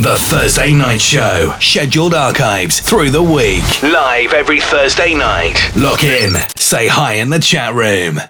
The Thursday Night Show. Scheduled archives through the week. Live every Thursday night. Lock in. Say hi in the chat room.